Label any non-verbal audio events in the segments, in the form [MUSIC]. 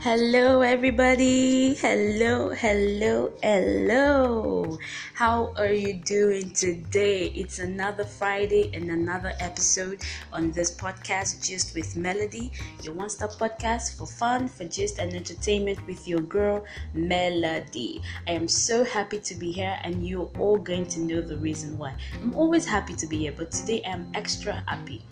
Hello, everybody. Hello, hello, hello. How are you doing today? It's another Friday and another episode on this podcast, Just with Melody, your one stop podcast for fun, for just and entertainment with your girl, Melody. I am so happy to be here, and you're all going to know the reason why. I'm always happy to be here, but today I'm extra happy.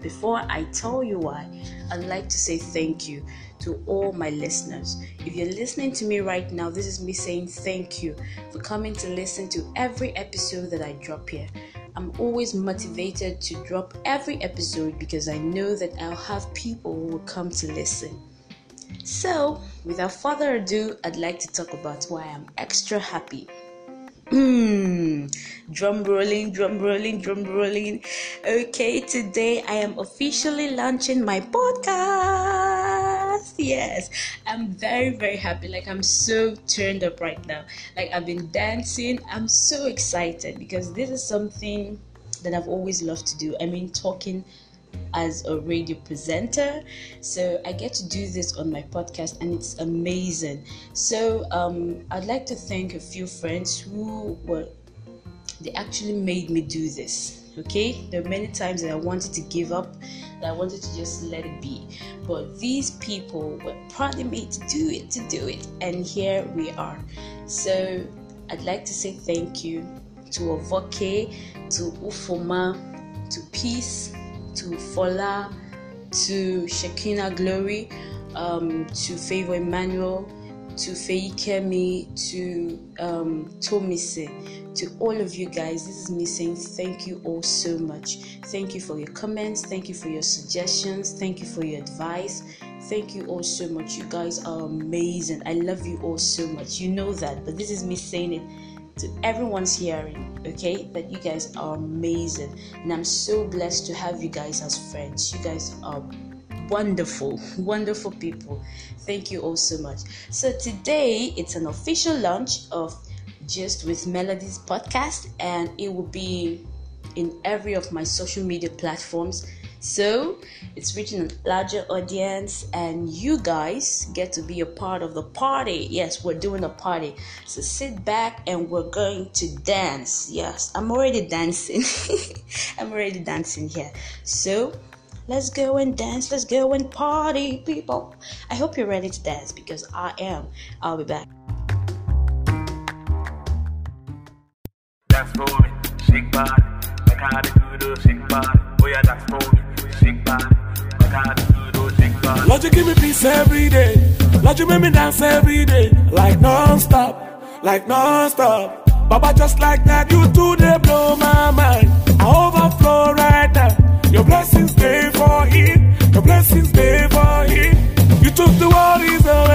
Before I tell you why, I'd like to say thank you to all my listeners. If you're listening to me right now, this is me saying thank you for coming to listen to every episode that I drop here. I'm always motivated to drop every episode because I know that I'll have people who will come to listen. So, without further ado, I'd like to talk about why I'm extra happy. Hmm. Drum rolling, drum rolling, drum rolling. Okay, today I am officially launching my podcast. Yes, I'm very, very happy. Like, I'm so turned up right now. Like, I've been dancing. I'm so excited because this is something that I've always loved to do. I mean, talking as a radio presenter. So I get to do this on my podcast and it's amazing. So um, I'd like to thank a few friends who were, they actually made me do this. Okay, there are many times that I wanted to give up, that I wanted to just let it be, but these people were prodding me to do it, to do it, and here we are. So I'd like to say thank you to Ovoke, to Ufoma, to Peace, to Fola, to Shekina Glory, um, to Favor Emmanuel, to Feikemi, to um, Tomise, to all of you guys. This is me saying thank you all so much. Thank you for your comments. Thank you for your suggestions. Thank you for your advice. Thank you all so much. You guys are amazing. I love you all so much. You know that, but this is me saying it to everyone's hearing, okay, that you guys are amazing. And I'm so blessed to have you guys as friends. You guys are wonderful, [LAUGHS] wonderful people. Thank you all so much. So today it's an official launch of Just with Melodies podcast, and it will be in every of my social media platforms so it's reaching a larger audience, and you guys get to be a part of the party. Yes, we're doing a party. So sit back and we're going to dance. Yes, I'm already dancing. [LAUGHS] I'm already dancing here. So let's go and dance. Let's go and party, people. I hope you're ready to dance because I am. I'll be back. Dance for me, shake body, like how the shake body. Oh yeah, dance for me. Lord, you give me peace every day. Lord, you make me dance every day. Like non-stop, like non-stop. Baba, just like that, you do they blow my mind. I overflow right now. Your blessings stay for it. Your blessings stay for it. You took the worries away.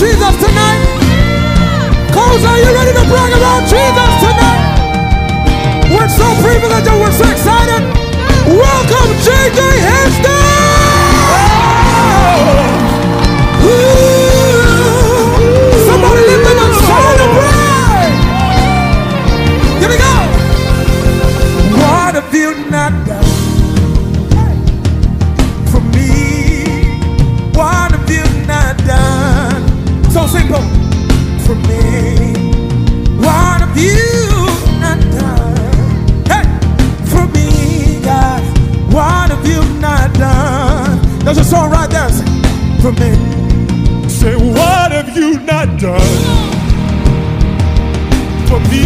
Jesus tonight? Coles, are you ready to brag about Jesus tonight? We're so privileged and we're so excited. Welcome, JJ Hairston! for me. What have you not done? Hey, for me, God. What have you not done? A song right there for me. Say, what have you not done? For me,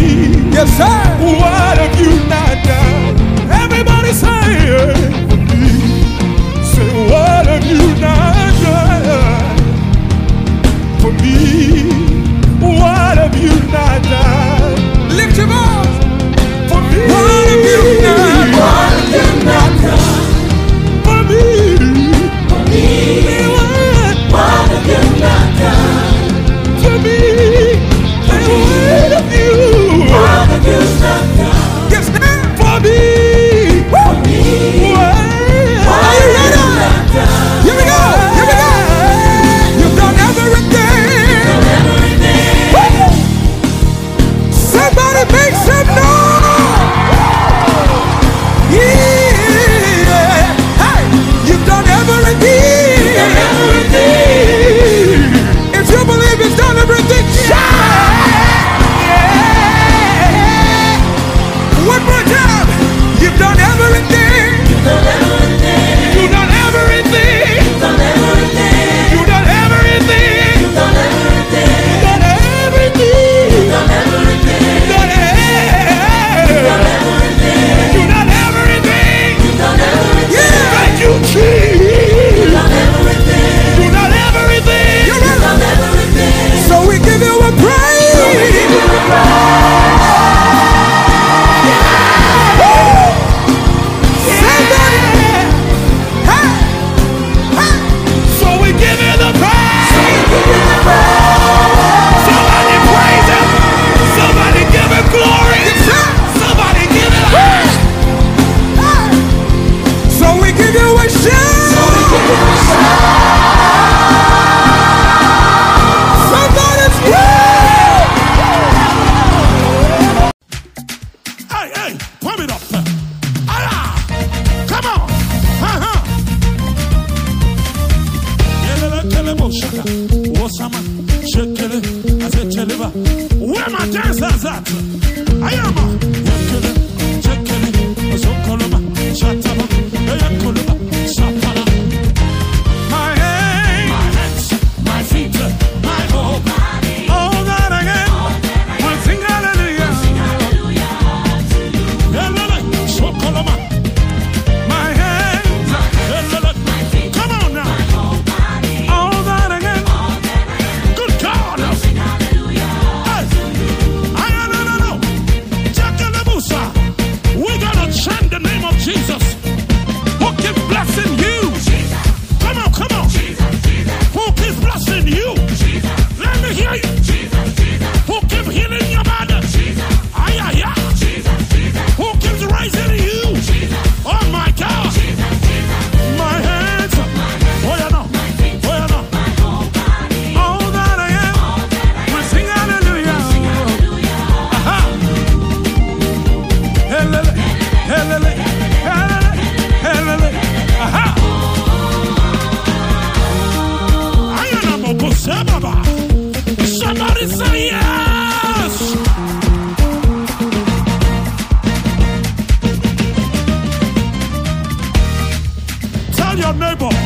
yes, sir. What have you not done? Everybody say, for me. Say, what have you not done? For me you. your neighbor.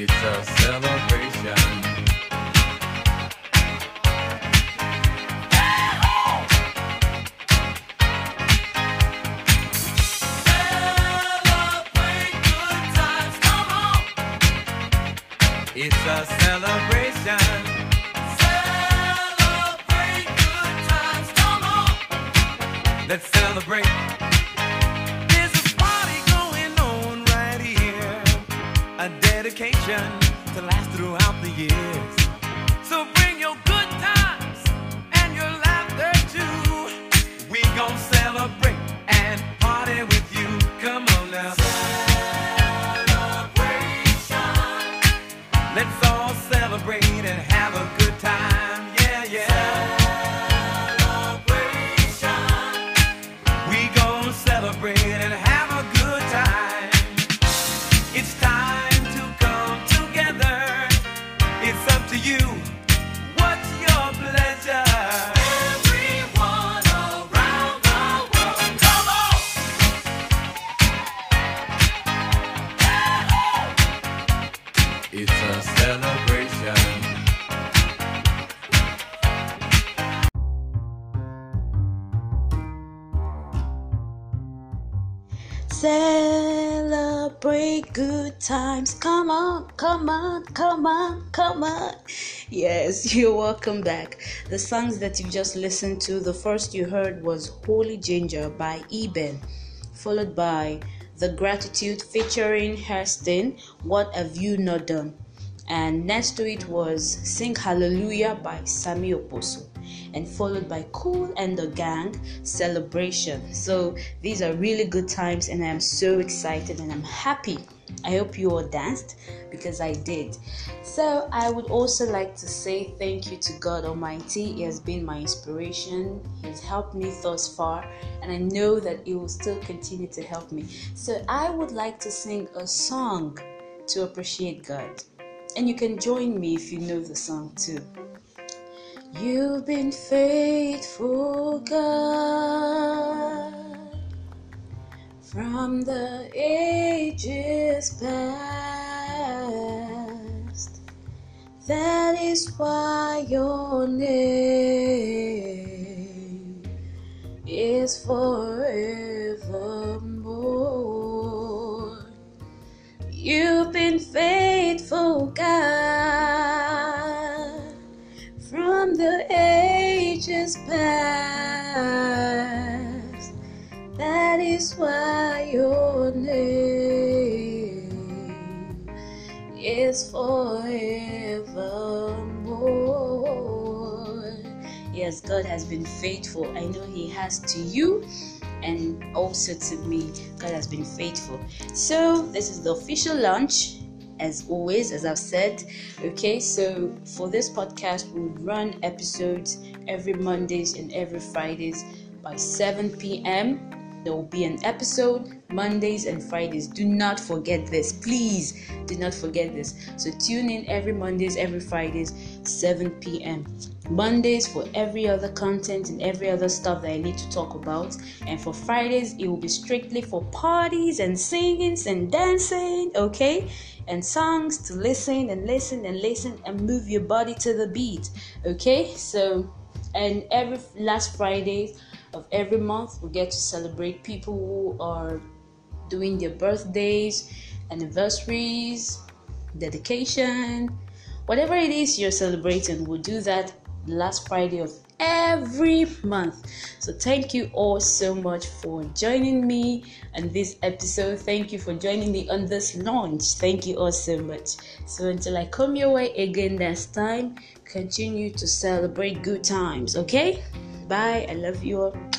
It's a celebration. Times. Come on, come on, come on, come on. Yes, [LAUGHS] you're welcome back. The songs that you just listened to, the first you heard was Holy Ginger by Eben, followed by The Gratitude featuring Hairston, What Have You Not Done? And next to it was Sing Hallelujah by Sammie Okposo and followed by Kool and the Gang Celebration. So these are really good times, and I'm so excited and I'm happy. I hope you all danced because I did. So I would also like to say thank you to God Almighty. He has been my inspiration, He has helped me thus far, and I know that He will still continue to help me. So I would like to sing a song to appreciate God. And you can join me if you know the song too. You've been faithful, God, from the ages past. That is why your name is forevermore. You've been faithful, God, from the ages past. God has been faithful. I know He has to you and also to me. God has been faithful. So, this is the official launch. As always, as I've said, okay. So for this podcast, we'll run episodes every Mondays and every Fridays by 7 p.m. There will be an episode Mondays and Fridays. Do not forget this. Please do not forget this. So tune in every Mondays, every Fridays, 7 p.m. Mondays for every other content and every other stuff that I need to talk about. And for Fridays, it will be strictly for parties and singings and dancing, okay? And songs to listen and listen and listen and move your body to the beat, okay? So, and every last Friday of every month, we get to celebrate people who are doing their birthdays, anniversaries, dedication, whatever it is you're celebrating, we'll do that last Friday of every month. So, thank you all so much for joining me on this episode. Thank you for joining me on this launch. Thank you all so much. So, until I come your way again next time, continue to celebrate good times, okay? Bye. I love you all.